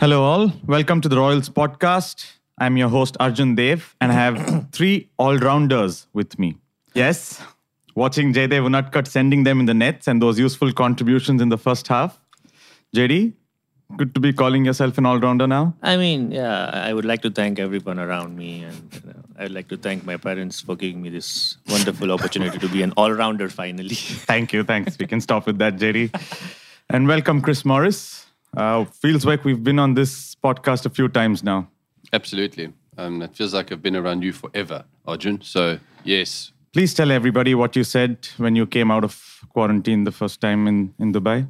Hello, all. Welcome to the Royals podcast. I'm your host, Arjun Dev, and I have three all rounders with me. Yes, watching Jaydev Unadkat sending them in the nets and those useful contributions in the first half. JD, good to be calling yourself an all rounder now. I mean, yeah, I would like to thank everyone around me, and you know, I would like to thank my parents for giving me this wonderful opportunity to be an all-rounder finally. Thank you. Thanks. We can stop with that, JD. And welcome, Chris Morris. Uh, feels like we've been on this podcast a few times now. Absolutely. Um, it feels like I've been around you forever, Arjun. So, yes. Please tell everybody what you said when you came out of quarantine the first time in, in Dubai.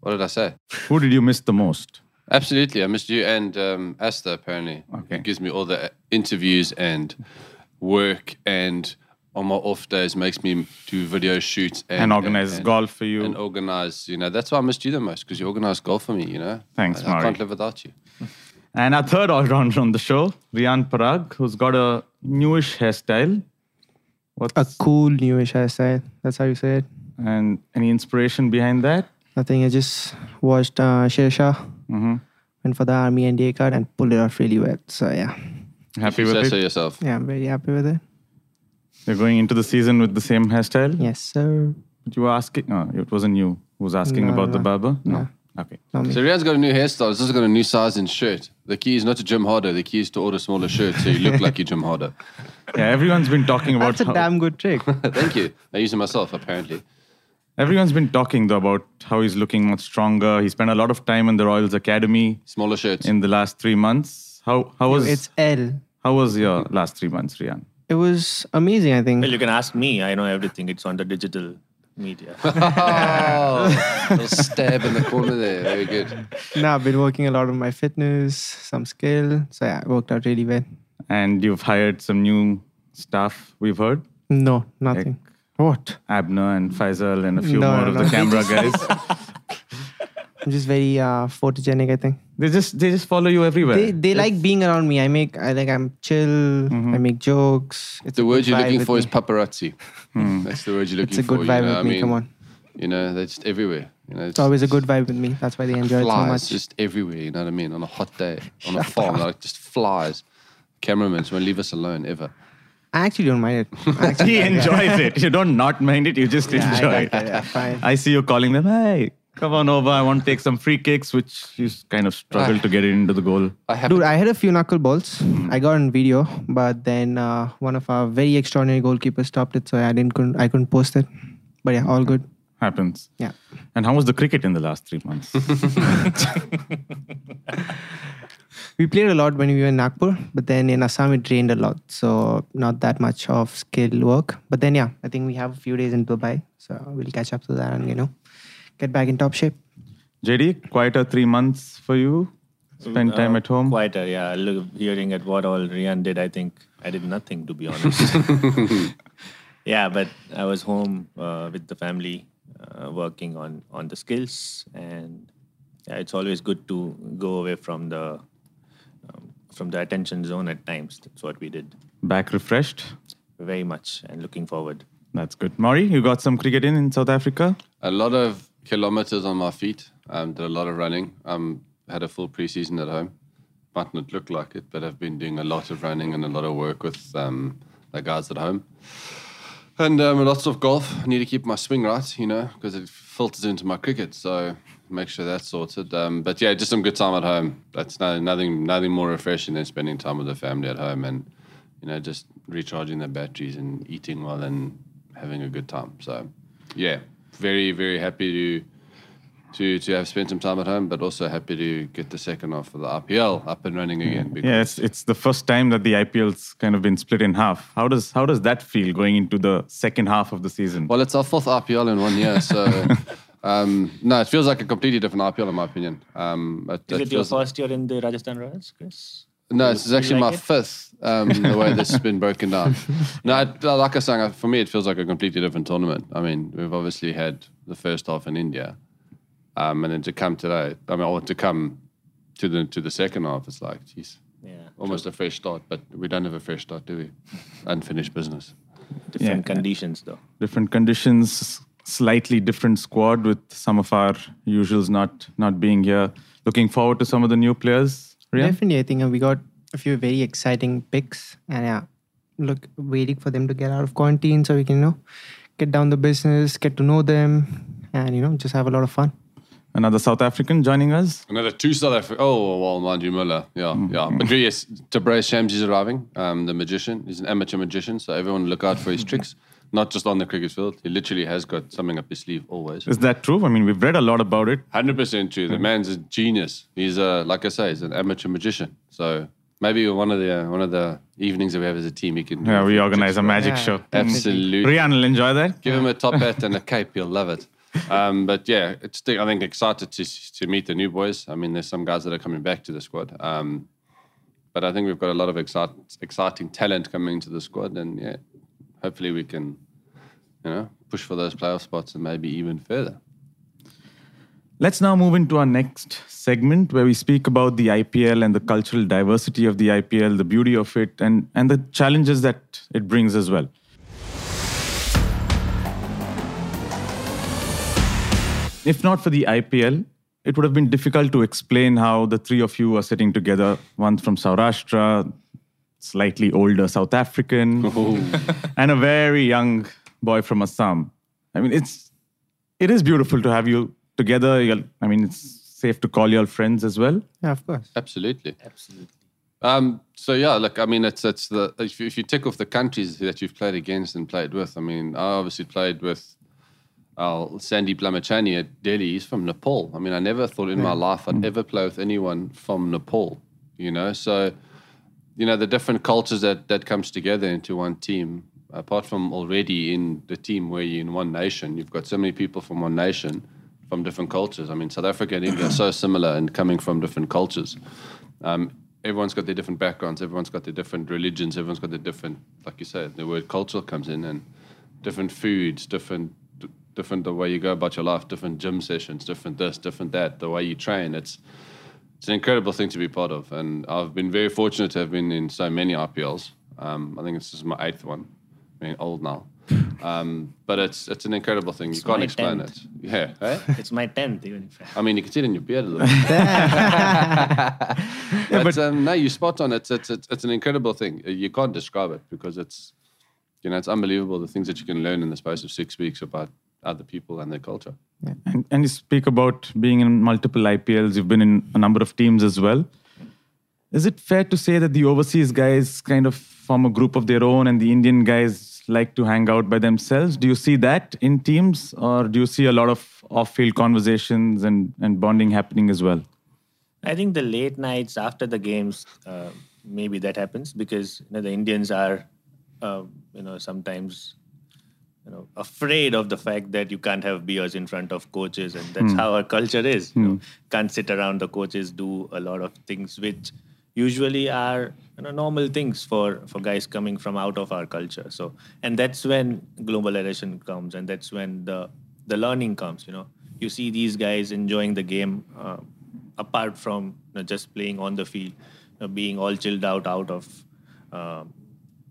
What did I say? Who did you miss the most? Absolutely. I missed you and um, Asta, apparently. Okay. It gives me all the interviews and work, and on my off days, makes me do video shoots and, And organizes and- golf for you. And organize, you know, that's why I missed you the most because you organize golf for me, you know. Thanks, I, I can't live without you. And our third all rounder on the show, Riyan Parag, who's got a newish hairstyle. What's a cool newish hairstyle. That's how you say it. and any inspiration behind that? Nothing. I just watched uh, Shershaah, hmm went for the army NDA card and pulled it off really well. So yeah, Happy You with say it? so yourself. yeah, I'm very happy with it. You're going into the season with the same hairstyle? Yes, sir. But you were asking, no, it wasn't you who was asking No, about the barber? No. Okay. Not me. So Riyan's got a new hairstyle. He's also got a new size in shirt. The key is not to gym harder. The key is to order smaller shirts so you look like you gym harder. Yeah, everyone's been talking about That's a how, damn good trick. Thank you. I use it myself, apparently. everyone's been talking though about how he's looking much stronger. He spent a lot of time in the Royals Academy Smaller shirts. in the last three months. How how was it's L. how was your last three months, Riyan? It was amazing. I think. well, you can ask me. I know everything. It's on the digital media. Oh, little stab in the corner there. Very good. Now I've been working a lot on my fitness, some skill. So yeah, it worked out really well. And you've hired some new staff, we've heard. No, nothing. What? Abner and Faisal and a few No, more no, of no. the camera guys. I'm just very uh, photogenic. I think. they just they just follow you everywhere. They they like being around me. I make I like I'm chill. I make jokes. It's The word you're looking with for is me. paparazzi. That's the word you're looking for. It's a for. good vibe you know? with I me. mean, Come on. You know, they're just everywhere. You know, It's always a good vibe with me. That's why they enjoy it so much. just everywhere. You know what I mean? On a hot day, on a farm, like just flies. Cameramen won't leave us alone ever. I actually don't mind it. Actually- he enjoys it. You don't not mind it, you just Yeah, enjoy like it. it, yeah, fine. I see you calling them, hey, come on over. I want to take some free kicks, which you kind of struggle to get it into the goal. I have Dude, I had a few knuckleballs. I got on video, but then uh, one of our very extraordinary goalkeepers stopped it, so I didn't couldn't, I couldn't post it. But yeah, all good. Happens. Yeah. And how was the cricket in the last three months? We played a lot when we were in Nagpur, but then in Assam it rained a lot, so not that much of skill work. But then yeah, I think we have a few days in Dubai, so we'll catch up to that and you know get back in top shape. JD, quite a three months for you. Spend time Uh, at home. Quieter, yeah. Look, hearing at what all Riyan did, I think I did nothing to be honest. yeah, but I was home uh, with the family, uh, working on on the skills, and yeah, it's always good to go away from the um, from the attention zone at times. That's what we did Back refreshed. very much, and looking forward. That's good. Maury, you got some cricket in in South Africa? a lot of kilometers on my feet. Um, did a lot of running. Um, had a full preseason at home. Might not look like it, but I've been doing a lot of running and a lot of work with um, the guys at home. And um, lots of golf. I need to keep my swing right, you know, because it filters into my cricket. So make sure that's sorted. Um, but yeah, just some good time at home. That's no, nothing, nothing more refreshing than spending time with the family at home and you know just recharging their batteries and eating well and having a good time. So yeah, very very happy to to to have spent some time at home, but also happy to get the second half of the IPL up and running again. Because Yeah, it's, it's the first time that the IPL's kind of been split in half. How does how does that feel going into the second half of the season? Well, it's our fourth IPL in one year, so um, no, it feels like a completely different IPL in my opinion. Um, it, Is it it your first year in the Rajasthan Royals, Chris? No, this is actually like my it? fifth. Um, the way this has been broken down. No, I, like I was saying, for me, it feels like a completely different tournament. I mean, we've obviously had the first half in India, um, and then to come today, I mean, or to come to the to the second half, it's like, geez, Yeah. almost a fresh start. But we don't have a fresh start, do we? Unfinished business. Different Yeah. conditions, though. Different conditions, slightly different squad with some of our usuals not not being here. Looking forward to some of the new players. Riyan? Definitely, I think we got a few very exciting picks, and yeah, look, waiting for them to get out of quarantine so we can, you know, get down the business, get to know them, and you know, just have a lot of fun. Another South African joining us. Another two South Africa. Oh, well, Manju Muller. Yeah, yeah. But yes, Tabraiz Shamsi is arriving. Um, the magician. He's an amateur magician, so everyone look out for his tricks. Not just on the cricket field. He literally has got something up his sleeve always. Is that true? I mean, we've read a lot about it. Hundred percent true. The man's a genius. He's a like I say, he's an amateur magician. So maybe one of the uh, one of the evenings that we have as a team, he can. Yeah, we organize a magic Yeah. show. Absolutely. Riyan will enjoy that. Give him a top hat and a cape. He'll love it. Um, but yeah, it's I think excited to to meet the new boys. I mean, there's some guys that are coming back to the squad. Um, but I think we've got a lot of excite, exciting talent coming into the squad, and yeah, hopefully we can, you know, push for those playoff spots and maybe even further. Let's now move into our next segment where we speak about the IPL and the cultural diversity of the IPL, the beauty of it, and, and the challenges that it brings as well. If not for the IPL, it would have been difficult to explain how the three of you are sitting together one from Saurashtra, slightly older South African, and a very young boy from Assam. I mean, it's it is beautiful to have you together. You're, I mean, it's safe to call you all friends as well. Yeah, of course. Absolutely. Absolutely. Um, so yeah, look, I mean, it's it's the if you, if you tick off the countries that you've played against and played with. I mean, I obviously played with uh, Sandeep Lamichhane at Delhi. He's from Nepal. I mean, I never thought in my life I'd ever play with anyone from Nepal. You know, so you know the different cultures that that comes together into one team. Apart from already in the team where you're in one nation, you've got so many people from one nation from different cultures. I mean, South Africa and India are so similar and coming from different cultures. Um, everyone's got their different backgrounds. Everyone's got their different religions. Everyone's got their different, like you said, the word cultural comes in, and different foods, different, different the way you go about your life, different gym sessions, different this, different that, the way you train. It's it's an incredible thing to be part of, and I've been very fortunate to have been in so many IPLs. Um, I think this is my eighth one. I mean, old now. Um, but it's it's an incredible thing. you can't explain tenth. it. Yeah. eh? It's my 10th, even if I I mean, you can see it in your beard a little bit. but um, no, you spot on. It's, it's it's it's an incredible thing. Uh, You can't describe it because it's you know it's unbelievable the things that you can learn in the space of six weeks about other people and their culture. And, and you speak about being in multiple IPLs. You've been in a number of teams as well. Is it fair to say that the overseas guys kind of form a group of their own, and the Indian guys like to hang out by themselves? Do you see that in teams, or do you see a lot of off-field conversations and, and bonding happening as well? I think the late nights after the games, uh, maybe that happens because you know the Indians are, uh, you know, sometimes, you know, afraid of the fact that you can't have beers in front of coaches, and that's how our culture is. You know, can't sit around the coaches, do a lot of things which usually are you know normal things for for guys coming from out of our culture. So, and that's when globalization comes, and that's when the the learning comes. You know, you see these guys enjoying the game. Uh, apart from you know, just playing on the field, you know, being all chilled out out of um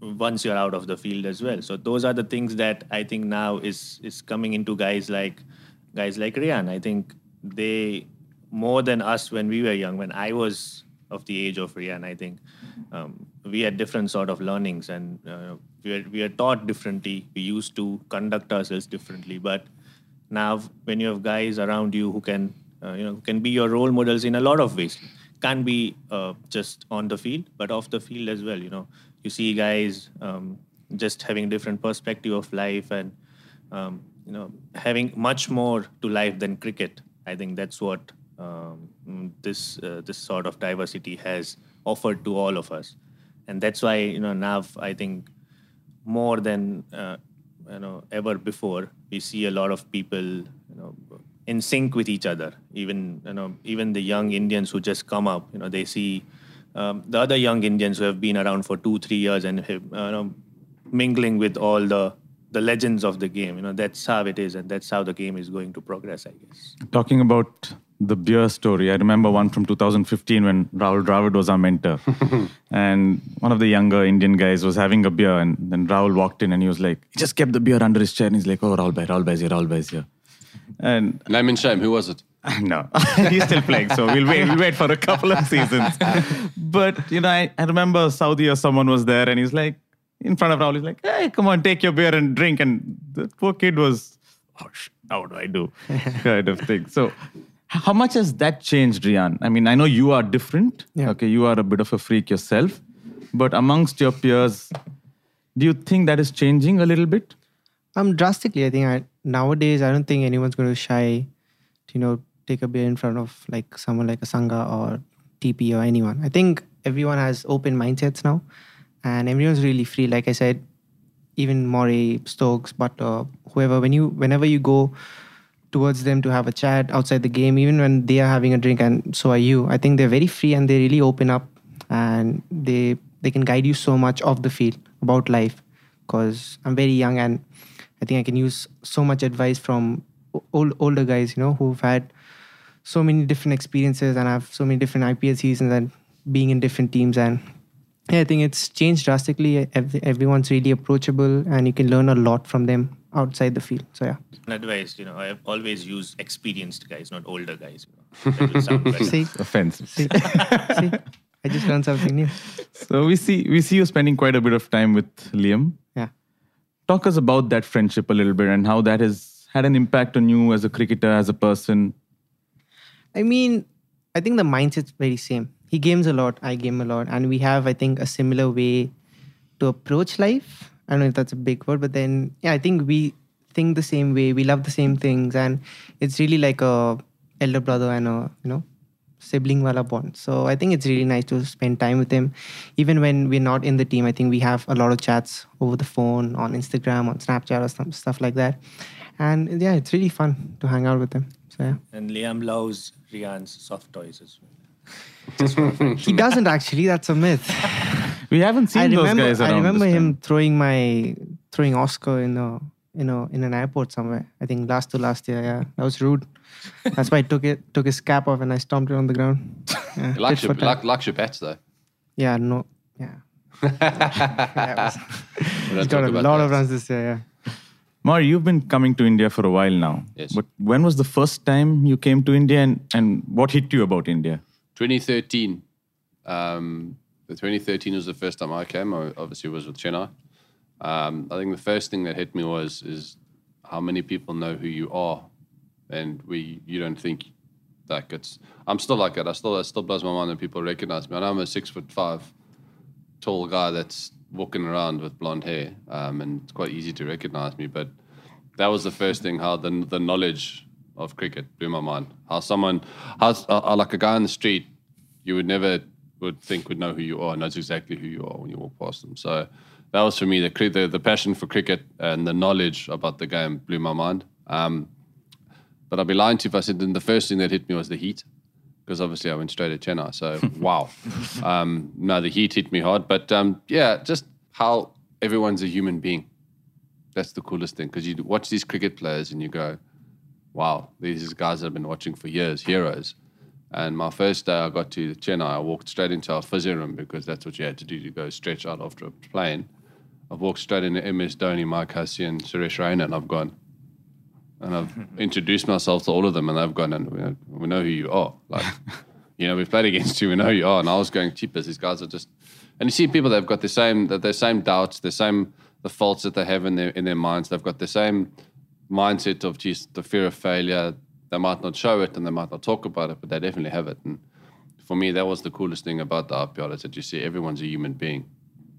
once you're out of the field as well. So those are the things that I think now is is coming into guys like guys like Riyan. I think they more than us when we were young. When I was of the age of Riyan, I think um, we had different sort of learnings and uh, we are we are taught differently. We used to conduct ourselves differently, but now when you have guys around you who can uh, you know can be your role models in a lot of ways can't be uh, just on the field but off the field as well you know you see guys um, just having different perspective of life and um, you know having much more to life than cricket. I think that's what um, this uh, this sort of diversity has offered to all of us. And that's why you know now i think more than uh, you know ever before we see a lot of people you know in sync with each other. Even you know even the young indians who just come up you know they see um, the other young indians who have been around for 2 3 years and have, uh, you know mingling with all the the legends of the game you know that's how it is and that's how the game is going to progress i guess Talking about the beer story. I remember one from 2015 when Rahul Dravid was our mentor. and one of the younger Indian guys was having a beer, and then Rahul walked in and he was like, he just kept the beer under his chair. And he's like, oh, Rahul Bhai, Rahul Bhai is here, Rahul Bhai is here. And Name and shame. Who was it? no, he's still playing, so we'll wait. We'll wait for a couple of seasons. But you know, I, I remember Saudi or someone was there, and he's like, in front of Rahul, he's like, "Hey, come on, take your beer and drink." And the poor kid was, "Oh, sh- how do I do?" kind of thing. So, how much has that changed, Riyan? I mean, I know you are different. Yeah. Okay, you are a bit of a freak yourself, but amongst your peers, do you think that is changing a little bit? Um, drastically, I think I, nowadays I don't think anyone's going to shy, to, you know, take a beer in front of like someone like a Sanga or TP or anyone. I think everyone has open mindsets now, and everyone's really free. Like I said, even Murray, Stokes, Buttler, whoever. When you, whenever you go towards them to have a chat outside the game, even when they are having a drink and so are you, I think they're very free and they really open up and they they can guide you so much off the field about life. Because I'm very young and I think I can use so much advice from old older guys, you know, who've had so many different experiences and I have so many different IPL seasons and being in different teams and yeah, I think it's changed drastically. Everyone's really approachable, and you can learn a lot from them outside the field. So yeah, An advice, you know, I have always use experienced guys, not older guys. You know. That will sound better. see, Offensive. see, see, I just learned something new. So we see we see you spending quite a bit of time with Liam. Yeah. Talk us about that friendship a little bit and how that has had an impact on you as a cricketer, as a person. I mean, I think the mindset's very same. He games a lot, I game a lot, and we have, I think, a similar way to approach life. I don't know if that's a big word, but then yeah, I think we think the same way. We love the same things, and it's really like a elder brother and a you know sibling wala bond. So I think it's really nice to spend time with him, even when we're not in the team. I think we have a lot of chats over the phone, on Instagram, on Snapchat, or some stuff like that. And yeah, it's really fun to hang out with him. So yeah. And Liam loves Riyan's soft toys as well. He doesn't actually. That's a myth. We haven't seen I those remember. guys around. I remember him throwing my throwing Oscar in a you know in an airport somewhere. I think last to last year. Yeah, that was rude. That's why I took it took his cap off and I stomped it on the ground. Yeah, He likes your, for tat. like, likes your bats, though. yeah no. Yeah. Yeah, was- He's got a lot that. of runs this year. Yeah. Mar, you've been coming to India for a while now. Yes. But when was the first time you came to India and, and what hit you about India? 2013. Um, the 2013 was the first time I came. I obviously was with Chennai. Um, I think the first thing that hit me was is how many people know who you are, and we you don't think like it's. I'm still like that. I still it still blows my mind that people recognize me. And I'm a six foot five, tall guy that's walking around with blonde hair, um, and it's quite easy to recognize me. But that was the first thing. How the the knowledge of cricket blew my mind. How someone, how uh, like a guy on the street, you would never would think would know who you are, knows exactly who you are when you walk past them. So that was for me the the, the passion for cricket and the knowledge about the game blew my mind. Um, but I'd be lying to you if I said then the first thing that hit me was the heat, because obviously I went straight to Chennai. So wow, um, no, the heat hit me hard. But um, yeah, just how everyone's a human being. That's the coolest thing because you watch these cricket players and you go, wow, these guys that I've been watching for years, heroes. And my first day I got to Chennai, I walked straight into our physio room because that's what you had to do to go stretch out after a plane. I've walked straight into MS Dhoni, Mike Hussey, and Suresh Raina, and I've gone. And I've introduced myself to all of them, and they've gone, and we know, we know who you are. Like, you know, we've played against you, we know who you are. And I was going, cheapers, these guys are just. And you see people that have got the same, that the same doubts, the same, the faults that they have in their in their minds. They've got the same mindset of just the fear of failure. They might not show it and they might not talk about it, but they definitely have it. And for me, that was the coolest thing about the IPL is that you see everyone's a human being.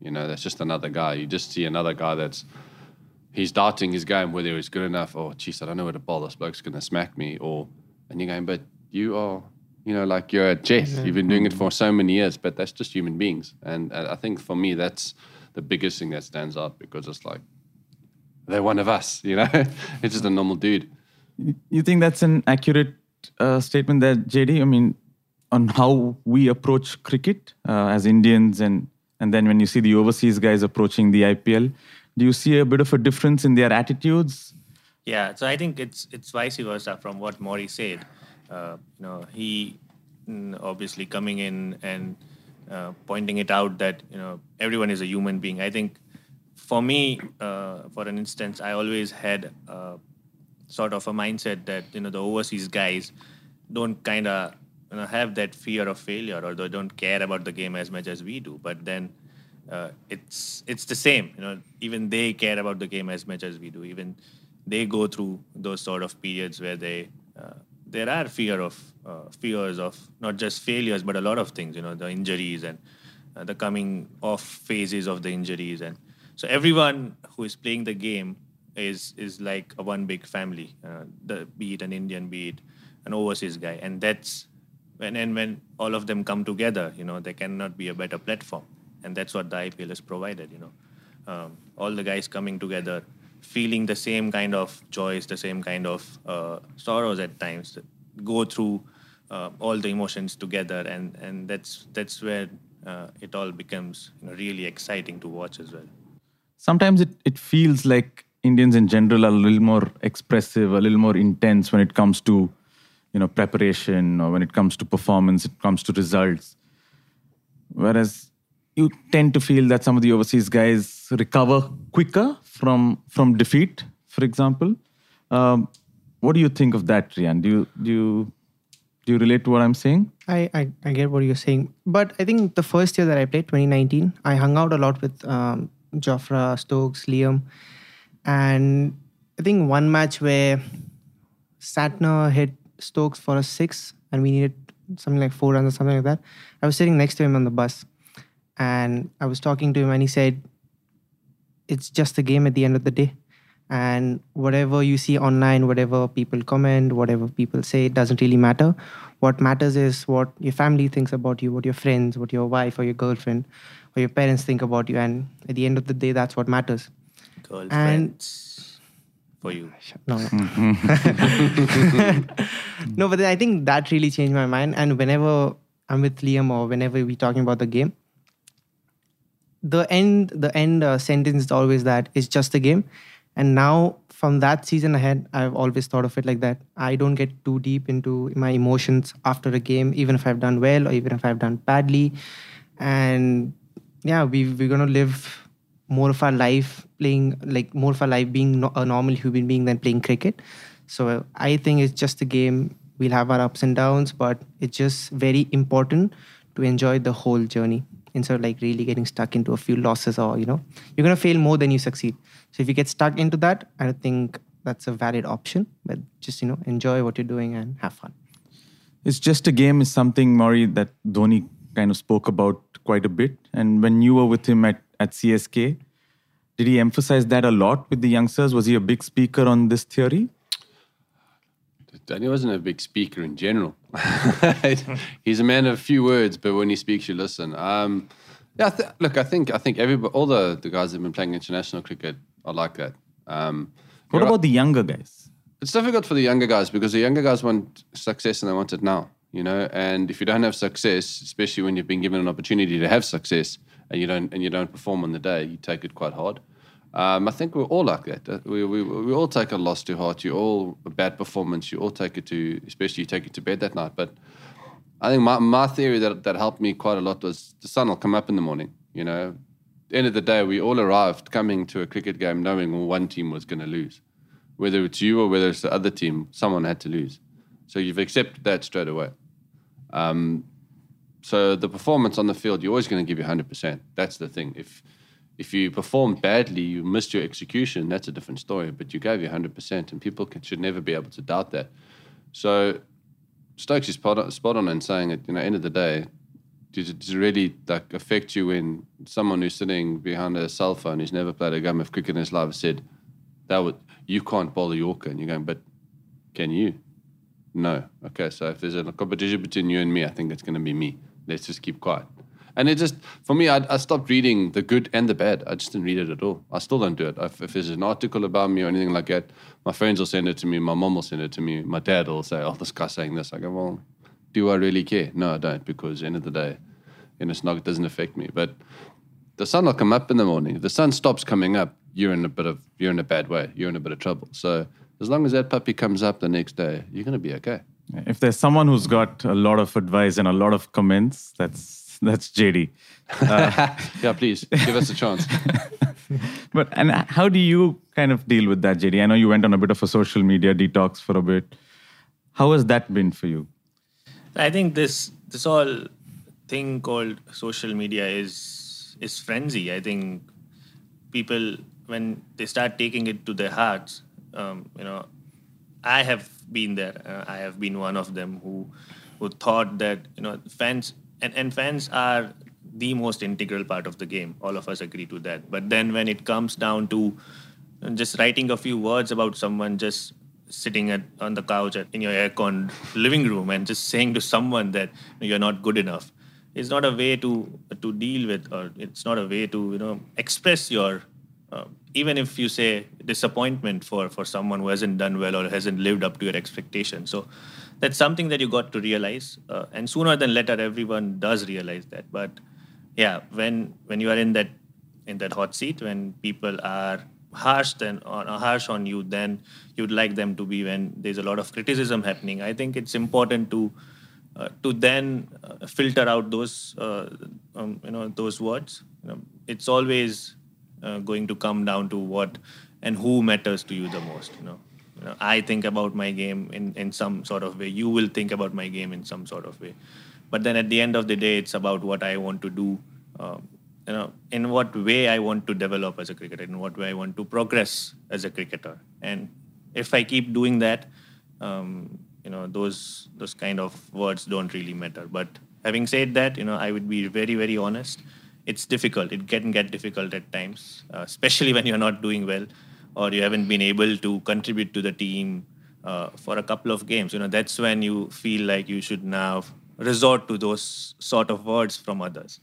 You know, that's just another guy. You just see another guy that's he's doubting his game whether he's good enough. Or, geez, I don't know where to bowl. This bloke's going to smack me. Or, and you're going, but you are, you know, like you're a jet. You've been doing it for so many years, but that's just human beings. And I think for me, that's the biggest thing that stands out because it's like they're one of us. You know, it's just a normal dude. You think that's an accurate uh, statement there, JD? I mean, on how we approach cricket uh, as Indians, and and then when you see the overseas guys approaching the IPL, do you see a bit of a difference in their attitudes? Yeah, so I think it's it's vice versa from what Maury said. uh, you know, he mm, obviously coming in and uh, pointing it out that you know everyone is a human being. I think for me, uh, for an instance, I always had uh, sort of a mindset that you know the overseas guys don't kind of you know have that fear of failure or they don't care about the game as much as we do. But then uh, it's it's the same. You know, even they care about the game as much as we do. Even they go through those sort of periods where they uh, there are fear of uh, fears of not just failures but a lot of things. You know, the injuries and uh, the coming off phases of the injuries and so everyone who is playing the game is is like a one big family. Uh, the be it an Indian, be it an overseas guy, and that's when and when all of them come together, you know, there cannot be a better platform, and that's what the IPL has provided. You know, um, all the guys coming together, feeling the same kind of joys, the same kind of uh, sorrows at times, go through uh, all the emotions together, and and that's that's where uh, it all becomes you know, really exciting to watch as well. Sometimes it, it feels like Indians in general are a little more expressive, a little more intense when it comes to, you know, preparation or when it comes to performance, it comes to results. Whereas you tend to feel that some of the overseas guys recover quicker from from defeat, for example. Um, what do you think of that, Riyan? Do you do you do you relate to what I'm saying? I, I, I get what you're saying. But I think the first year that I played, 2019, I hung out a lot with um, Jofra, Stokes, Liam. And I think one match where Santner hit Stokes for a six and we needed something like four runs or something like that. I was sitting next to him on the bus and I was talking to him and he said, It's just a game at the end of the day. And whatever you see online, whatever people comment, whatever people say, it doesn't really matter. What matters is what your family thinks about you, what your friends, what your wife or your girlfriend or your parents think about you. And at the end of the day, that's what matters. Girlfriends for you. No, no. no, but then I think that really changed my mind. And whenever I'm with Liam or whenever we're talking about the game, the end, the end uh, sentence is always that it's just a game. And now from that season ahead, I've always thought of it like that. I don't get too deep into my emotions after a game, even if I've done well or even if I've done badly. And yeah, we we're gonna live more of our life playing like more of our life being a normal human being than playing cricket. So I think it's just a game. We'll have our ups and downs, but it's just very important to enjoy the whole journey instead of like really getting stuck into a few losses or you know you're gonna fail more than you succeed. So if you get stuck into that, I don't think that's a valid option. But just you know enjoy what you're doing and have fun. It's just a game is something, Maury, that Dhoni kind of spoke about quite a bit. And when you were with him at, at CSK, did he emphasize that a lot with the youngsters? Was he a big speaker on this theory? Dhoni wasn't a big speaker in general. He's a man of few words, but when he speaks, you listen. Um, yeah, th- look, I think I think everybody, all the, the guys that have been playing international cricket are like that. Um, What about the younger guys? it's difficult for the younger guys because the younger guys want success and they want it now, you know. And if you don't have success, especially when you've been given an opportunity to have success and you don't and you don't perform on the day, you take it quite hard. Um, I think we're all like that. Uh, We, we, we all take a loss to heart. You all a bad performance. You all take it to, especially you take it to bed that night. But I think my, my theory that, that helped me quite a lot was the sun will come up in the morning. You know, end of the day, we all arrived coming to a cricket game knowing one team was going to lose. Whether it's you or whether it's the other team, someone had to lose. So you've accepted that straight away. Um, so the performance on the field, you're always going to give you 100%. That's the thing. If if you perform badly, you missed your execution, that's a different story. But you gave you 100%, and people can, should never be able to doubt that. So Stokes is spot on, spot on in saying at you know end of the day, does it really like affect you when someone who's sitting behind a cell phone who's never played a game of cricket in his life said that would you can't bowl a Yorker, and you're going, but can you? No. Okay, so if there's a competition between you and me, I think it's going to be me. Let's just keep quiet. And it just, for me, I, I stopped reading the good and the bad. I just didn't read it at all. I still don't do it. If, if there's an article about me or anything like that, my friends will send it to me. My mom will send it to me. My dad will say, oh, this guy's saying this. I go, well, do I really care? No, I don't, because end of the day, you know, it's not, it doesn't affect me. But the sun will come up in the morning. If the sun stops coming up, you're in a bit of, you're in a bad way. You're in a bit of trouble. So as long as that puppy comes up the next day, you're going to be okay. If there's someone who's got a lot of advice and a lot of comments, that's that's JD. yeah, please give us a chance. But and how do you kind of deal with that, JD? I know you went on a bit of a social media detox for a bit. How has that been for you? I think this this whole thing called social media is is frenzy. I think people when they start taking it to their hearts, um, you know, I have been there. Uh, I have been one of them who who thought that you know fans and, and fans are the most integral part of the game. All of us agree to that. But then when it comes down to just writing a few words about someone, just sitting at, on the couch at, in your aircon living room and just saying to someone that you're not good enough, it's not a way to to deal with, or it's not a way to you know express your uh, even if you say disappointment for for someone who hasn't done well or hasn't lived up to your expectations. So that's something that you got to realize, uh, and sooner than later, everyone does realize that. But yeah, when when you are in that in that hot seat, when people are harsh then on harsh on you, then you'd like them to be when there's a lot of criticism happening. I think it's important to uh, to then uh, filter out those uh, um, you know those words. You know, it's always uh, going to come down to what and who matters to you the most. You know, you know, I think about my game in in some sort of way. You will think about my game in some sort of way. But then at the end of the day, it's about what I want to do. Um, you know, in what way I want to develop as a cricketer, in what way I want to progress as a cricketer. And if I keep doing that, um, you know, those those kind of words don't really matter. But having said that, you know, I would be very very honest. It's difficult. It can get difficult at times, uh, especially when you're not doing well, or you haven't been able to contribute to the team uh, for a couple of games. You know, that's when you feel like you should now resort to those sort of words from others.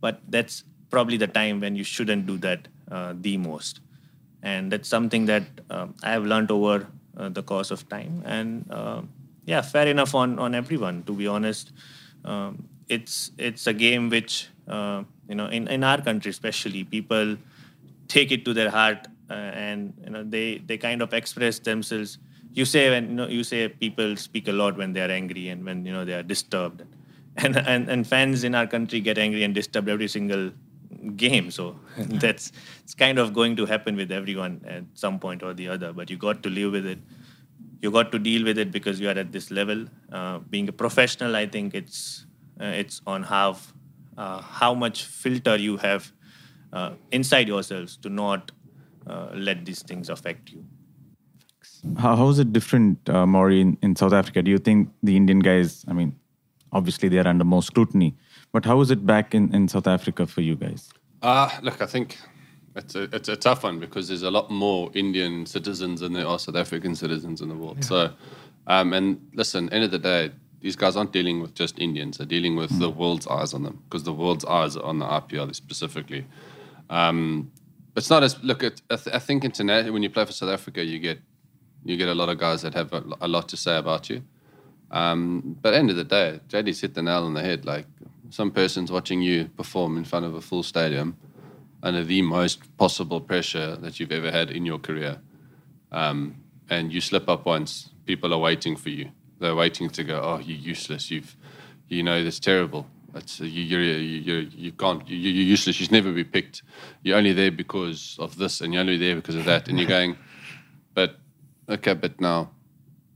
But that's probably the time when you shouldn't do that uh, the most. And that's something that um, I have learned over uh, the course of time. And uh, yeah, fair enough on, on everyone, to be honest. Um, it's, it's a game which, uh, you know, in, in our country especially, people take it to their heart uh, and, you know, they, they kind of express themselves. You say when you know you say people speak a lot when they are angry and when you know they are disturbed. And and, and fans in our country get angry and disturbed every single game. So that's it's kind of going to happen with everyone at some point or the other but you got to live with it. You got to deal with it because you are at this level. Uh, being a professional i think it's uh, it's on uh, how much filter you have uh, inside yourselves to not uh, let these things affect you How, how is it different, uh, Maury, in, in South Africa? Do you think the Indian guys, I mean, obviously they are under more scrutiny, but how is it back in, in South Africa for you guys? Uh, look, I think it's a, it's a tough one because there's a lot more Indian citizens than there are South African citizens in the world. So, um, and listen, end of the day, these guys aren't dealing with just Indians. They're dealing with the world's eyes on them because the world's eyes are on the IPL specifically. Um, it's not as look. I, th- I think internationally, when you play for South Africa, you get you get a lot of guys that have a, a lot to say about you. Um, but end of the day, JD's hit the nail on the head. Like some person's watching you perform in front of a full stadium under the most possible pressure that you've ever had in your career. Um, and you slip up once, people are waiting for you. They're waiting to go, oh, you're useless. You've, you know, that's terrible. That's you, you're, you, you can't. You, you're useless. You should never be picked. You're only there because of this, and you're only there because of that. And you're going, but okay, but now,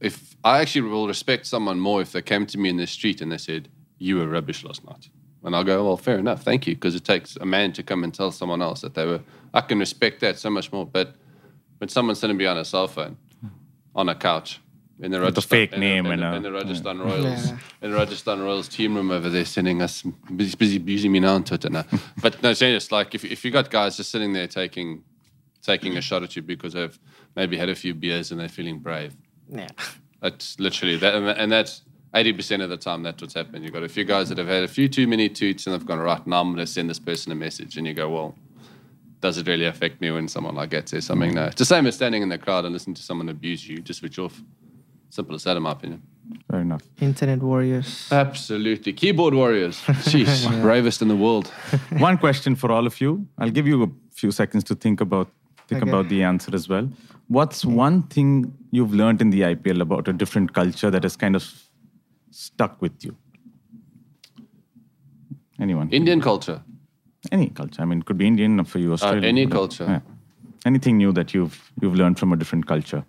if I actually will respect someone more if they came to me in the street and they said, "You were rubbish last night," and I'll go, "Well, fair enough, thank you," because it takes a man to come and tell someone else that they were. I can respect that so much more. But when someone's sitting behind a cell phone on a couch in the With a Rajasthan, fake in name in, and the, in the Rajasthan Royals, Yeah. in the Rajasthan Royals team room over there, sending us busy, busy abusing me now on Twitter now. Uh, but no, serious. Like if if you got guys just sitting there taking taking a shot at you because they've maybe had a few beers and they're feeling brave. Yeah. That's literally that, and- and that's eighty percent of the time that's what's happened. You've got a few guys that have had a few too many toots and they've gone right now. I'm going to send this person a message, and you go, well, does it really affect me when someone like that says something? No. It's the same as standing in the crowd and listening to someone abuse you. Just switch off. Simple as that, in my opinion. Fair enough. Internet warriors. Absolutely, keyboard warriors. Jeez, bravest in the world. One question for all of you. I'll give you a few seconds to think about think Okay. about the answer as well. What's one thing you've learned in the IPL about a different culture that has kind of stuck with you? Anyone? Indian culture. any culture. I mean, it could be Indian for you, Australian. Uh, any whatever. culture. Yeah. Anything new that you've you've learned from a different culture.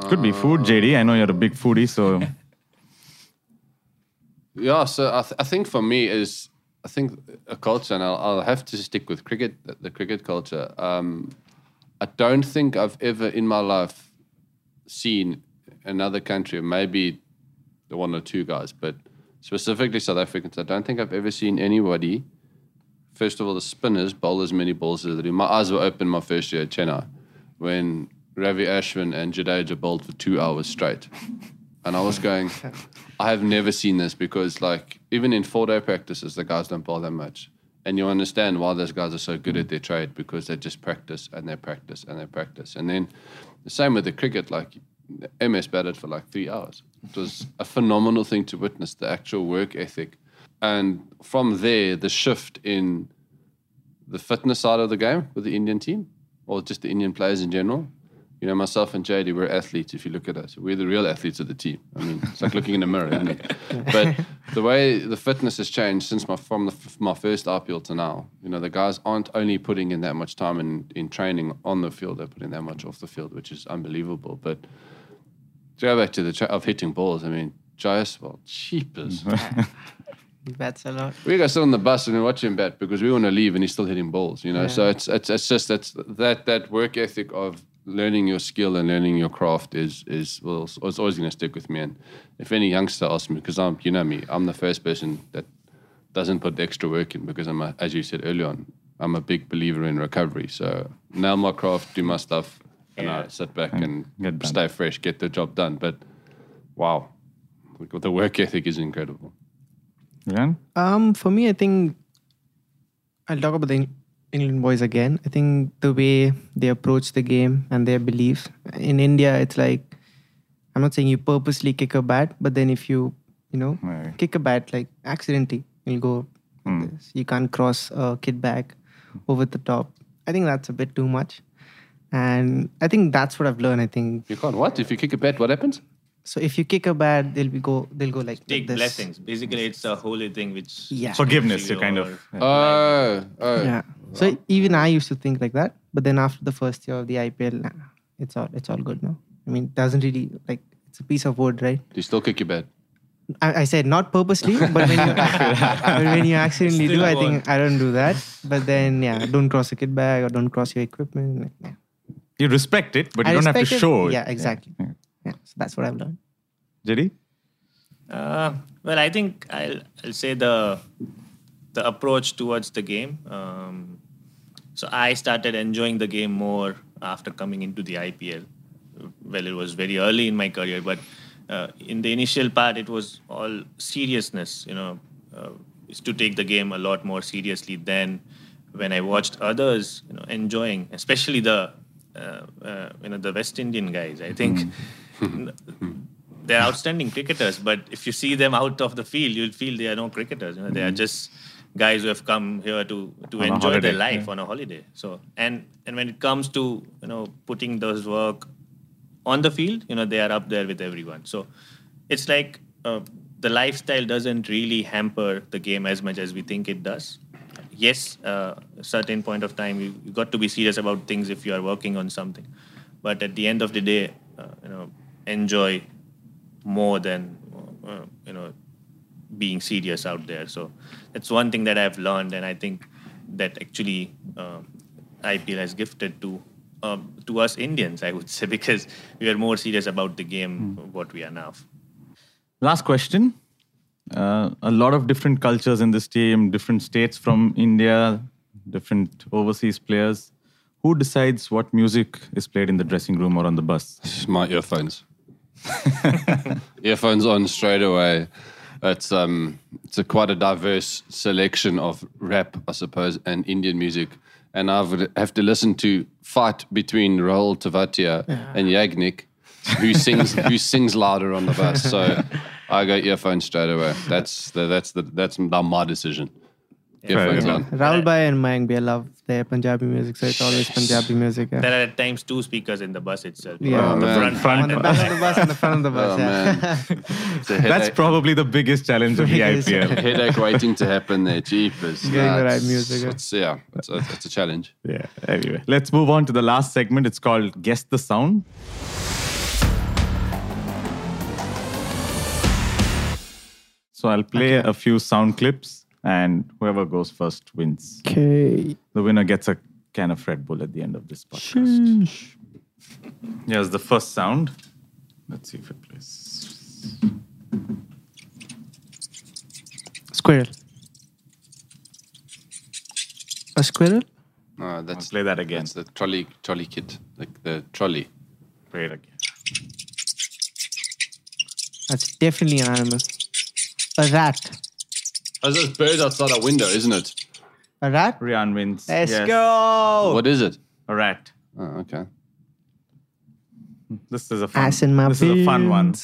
Could be food, JD. I know you're a big foodie, so Yeah, so I, th- I think for me is I think a culture, and I'll, I'll have to stick with cricket, the, the cricket culture. Um, I don't think I've ever in my life seen another country, maybe the one or two guys, but specifically South Africans. I don't think I've ever seen anybody. First of all, the spinners bowl as many balls as they do. My eyes were open my first year at Chennai when Ravi Ashwin and Jadeja bowled for two hours straight. And I was going, I have never seen this because, like, even in four day practices, the guys don't bowl that much. And you understand why those guys are so good at their trade because they just practice and they practice and they practice. And then the same with the cricket, like, MS batted for like three hours. It was a phenomenal thing to witness the actual work ethic. And from there, the shift in the fitness side of the game with the Indian team or just the Indian players in general. You know, myself and JD, we're athletes. If you look at us, we're the real athletes of the team. I mean, it's like looking in a mirror, isn't it? But the way the fitness has changed since my from the, my first IPL to now, you know, the guys aren't only putting in that much time in, in training on the field; they're putting that much off the field, which is unbelievable. But to go back to the tra- of hitting balls, I mean, Jaiswal, cheapers. He bats a lot. we go sit on the bus and we watch him bat because we want to leave and he's still hitting balls, you know. So it's it's it's just that's that that work ethic of learning your skill and learning your craft is is well, it's it's always going to stick with me. And if any youngster asks me, because I'm you know me, I'm the first person that doesn't put the extra work in because I'm a, as you said earlier on, I'm a big believer in recovery. So nail my craft, do my stuff, and I sit back and get stay fresh, get the job done. But wow, the work ethic is incredible. yeah. Um, for me, I think I'll talk about the Eng- England boys again. I think the way they approach the game and their beliefs in India, it's like I'm not saying you purposely kick a bat, but then if you, you know, Right. kick a bat like accidentally, you'll go. like hmm. this. You can't cross a kid back over the top. I think that's a bit too much, and I think that's what I've learned. I think You can't what if you kick a bat? What happens? so. If you kick a bat, they'll be go. They'll go like Take this. blessings. Basically, it's a holy thing which Yeah. Forgiveness, you kind of. Oh, oh. Yeah. So even I used to think like that, but then after the first year of the IPL, nah, it's all it's all good now. I mean, it doesn't really like it's a piece of wood, right? Do you still kick your bed? I, I said not purposely, but when you but when you accidentally do, I think I don't do that. But then yeah, don't cross a kid bag or don't cross your equipment. Like, yeah. You respect it, but you don't have to it. show it. Yeah, exactly. Yeah. Yeah, so that's what I've learned. JD? Uh, well, I think I'll, I'll say the the approach towards the game. Um, so I started enjoying the game more after coming into the IPL. Well, it was very early in my career, but uh, in the initial part, it was all seriousness. You know, uh, to take the game a lot more seriously than when I watched others, you know, enjoying, especially the uh, uh, you know the West Indian guys. I think they're outstanding cricketers, but if you see them out of the field, you'll feel they are no cricketers. You know, they are just guys who have come here to to On enjoy their life on a holiday. So and and when it comes to you know putting those work on the field, you know they are up there with everyone. So it's like uh, the lifestyle doesn't really hamper the game as much as we think it does. Yes, uh, a certain point of time you, you got to be serious about things if you are working on something, but at the end of the day, uh, you know, enjoy more than uh, you know being serious out there. So that's one thing that I've learned, and I think that actually um, IPL has gifted to um, to us Indians, I would say, because we are more serious about the game what we are now. Last question. Uh, a lot of different cultures in this team, different states from India, different overseas players. Who decides what music is played in the dressing room or on the bus? My earphones. earphones on straight away. It's um, it's a quite a diverse selection of rap, I suppose, and Indian music. And I would have to listen to fight between Rahul Tewatia and Yagnik, who sings who sings louder on the bus. So I go earphones straight away. That's the, that's the that's my decision. Earphones enough. on. Rahul Bhai and Mayank Bhai love their Punjabi music, so it's always Punjabi music. Yeah. There are at times two speakers in the bus itself. Yeah. On the Oh, man. front, on the back of the bus and the front of the bus. Oh, yeah. man. That's probably the biggest challenge of the Biggest. IPL. headache waiting to happen there. Jeepers. Getting the right music, yeah. It's, yeah, it's a, it's a challenge. Yeah. Anyway, let's move on to the last segment. It's called Guess the Sound. So I'll play a few sound clips, and whoever goes first wins. Okay. The winner gets a can of Red Bull at the end of this podcast. Here's the first sound. Let's see if it plays. Squirrel. A squirrel? No, I'll that's play that again. that's the trolley trolley kit, like the trolley. Play it again. That's definitely an animal. A rat. Oh, there's a bird outside our window, isn't it? A rat? Riyan wins. Let's Yes. go. What is it? A rat. Oh, okay. This is a fun. Ass in my this is a fun one.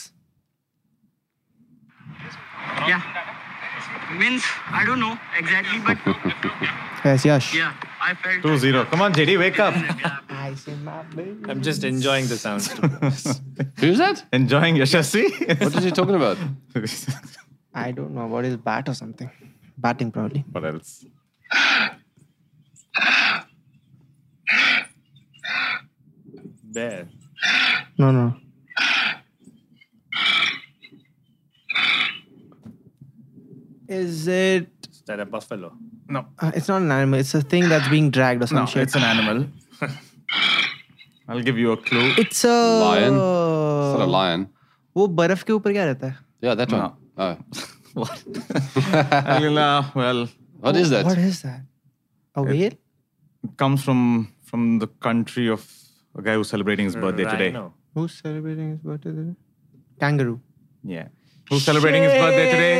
Yeah. Means I don't know exactly, but Yes, Yash. yeah, I felt 2 0. Come on, JD, wake up. Ice in my beans. I'm just enjoying the sounds. Who's that? Enjoying Yashasvi? What is he talking about? I don't know. What is bat or something? Batting, probably. what else? Bear. No, no. Is it? Is that a buffalo? No. Uh, it's not an animal. It's a thing that's being dragged or some No, shit. it's an animal. I'll give you a clue. It's a Lion? It's not a lion. वो बर्फ के ऊपर क्या रहता है? Yeah, that one. No. Oh. What? I'll, uh, well, What is that? What is that? A whale? it comes from from the country of a guy who's celebrating his birthday today. Who's celebrating his birthday today? Kangaroo. Yeah. Who's celebrating his birthday today?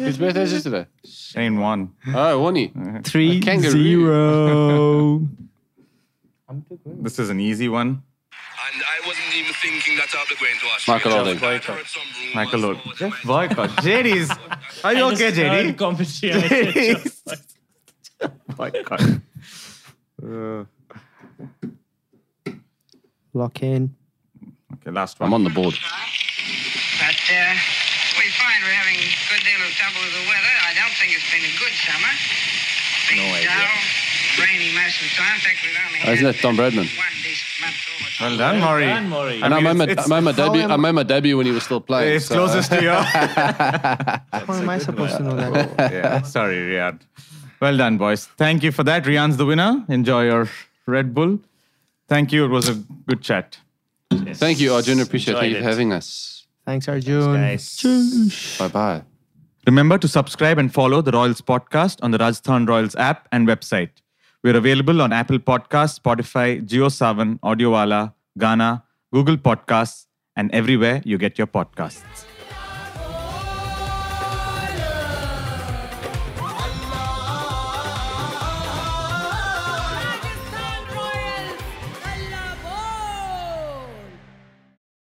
His birthday is it today? Shane Warne. Oh, Warnie. Three kangaroo. zero. This is an easy one. And I wasn't even thinking that I'll be going to Australia. Michael Holding. I heard some rumors Michael Old. over Geoff Boycott. JD's. Are you okay, just heard JD? competition. Boycott. Uh, Lock in. okay, last one. I'm on the board. But uh, we find we're having a good deal of trouble with the weather. I don't think it's been a good summer. Been No idea. dull, rainy most of the time. In fact, we've only Oh, isn't that Don Bradman? one decent month all the time. Well done, Maury. done, Maury. I And I, mean, made my, it's, I made my debut. am- I made my debut when he was still playing. it's so- closest to you. How am I supposed to know that? Oh, yeah, sorry, Riyad. Well done, boys. Thank you for that. Riyan's the winner. Enjoy your Red Bull. Thank you. It was a good chat. Thank you, Arjun. Appreciate Enjoyed you it. having us. Thanks, Arjun. Guys. Bye bye. Remember to subscribe and follow the Royals podcast on the Rajasthan Royals app and website. We're available on Apple Podcasts, Spotify, JioSaavn, Audiowala, Gaana, Google Podcasts, and everywhere you get your podcasts.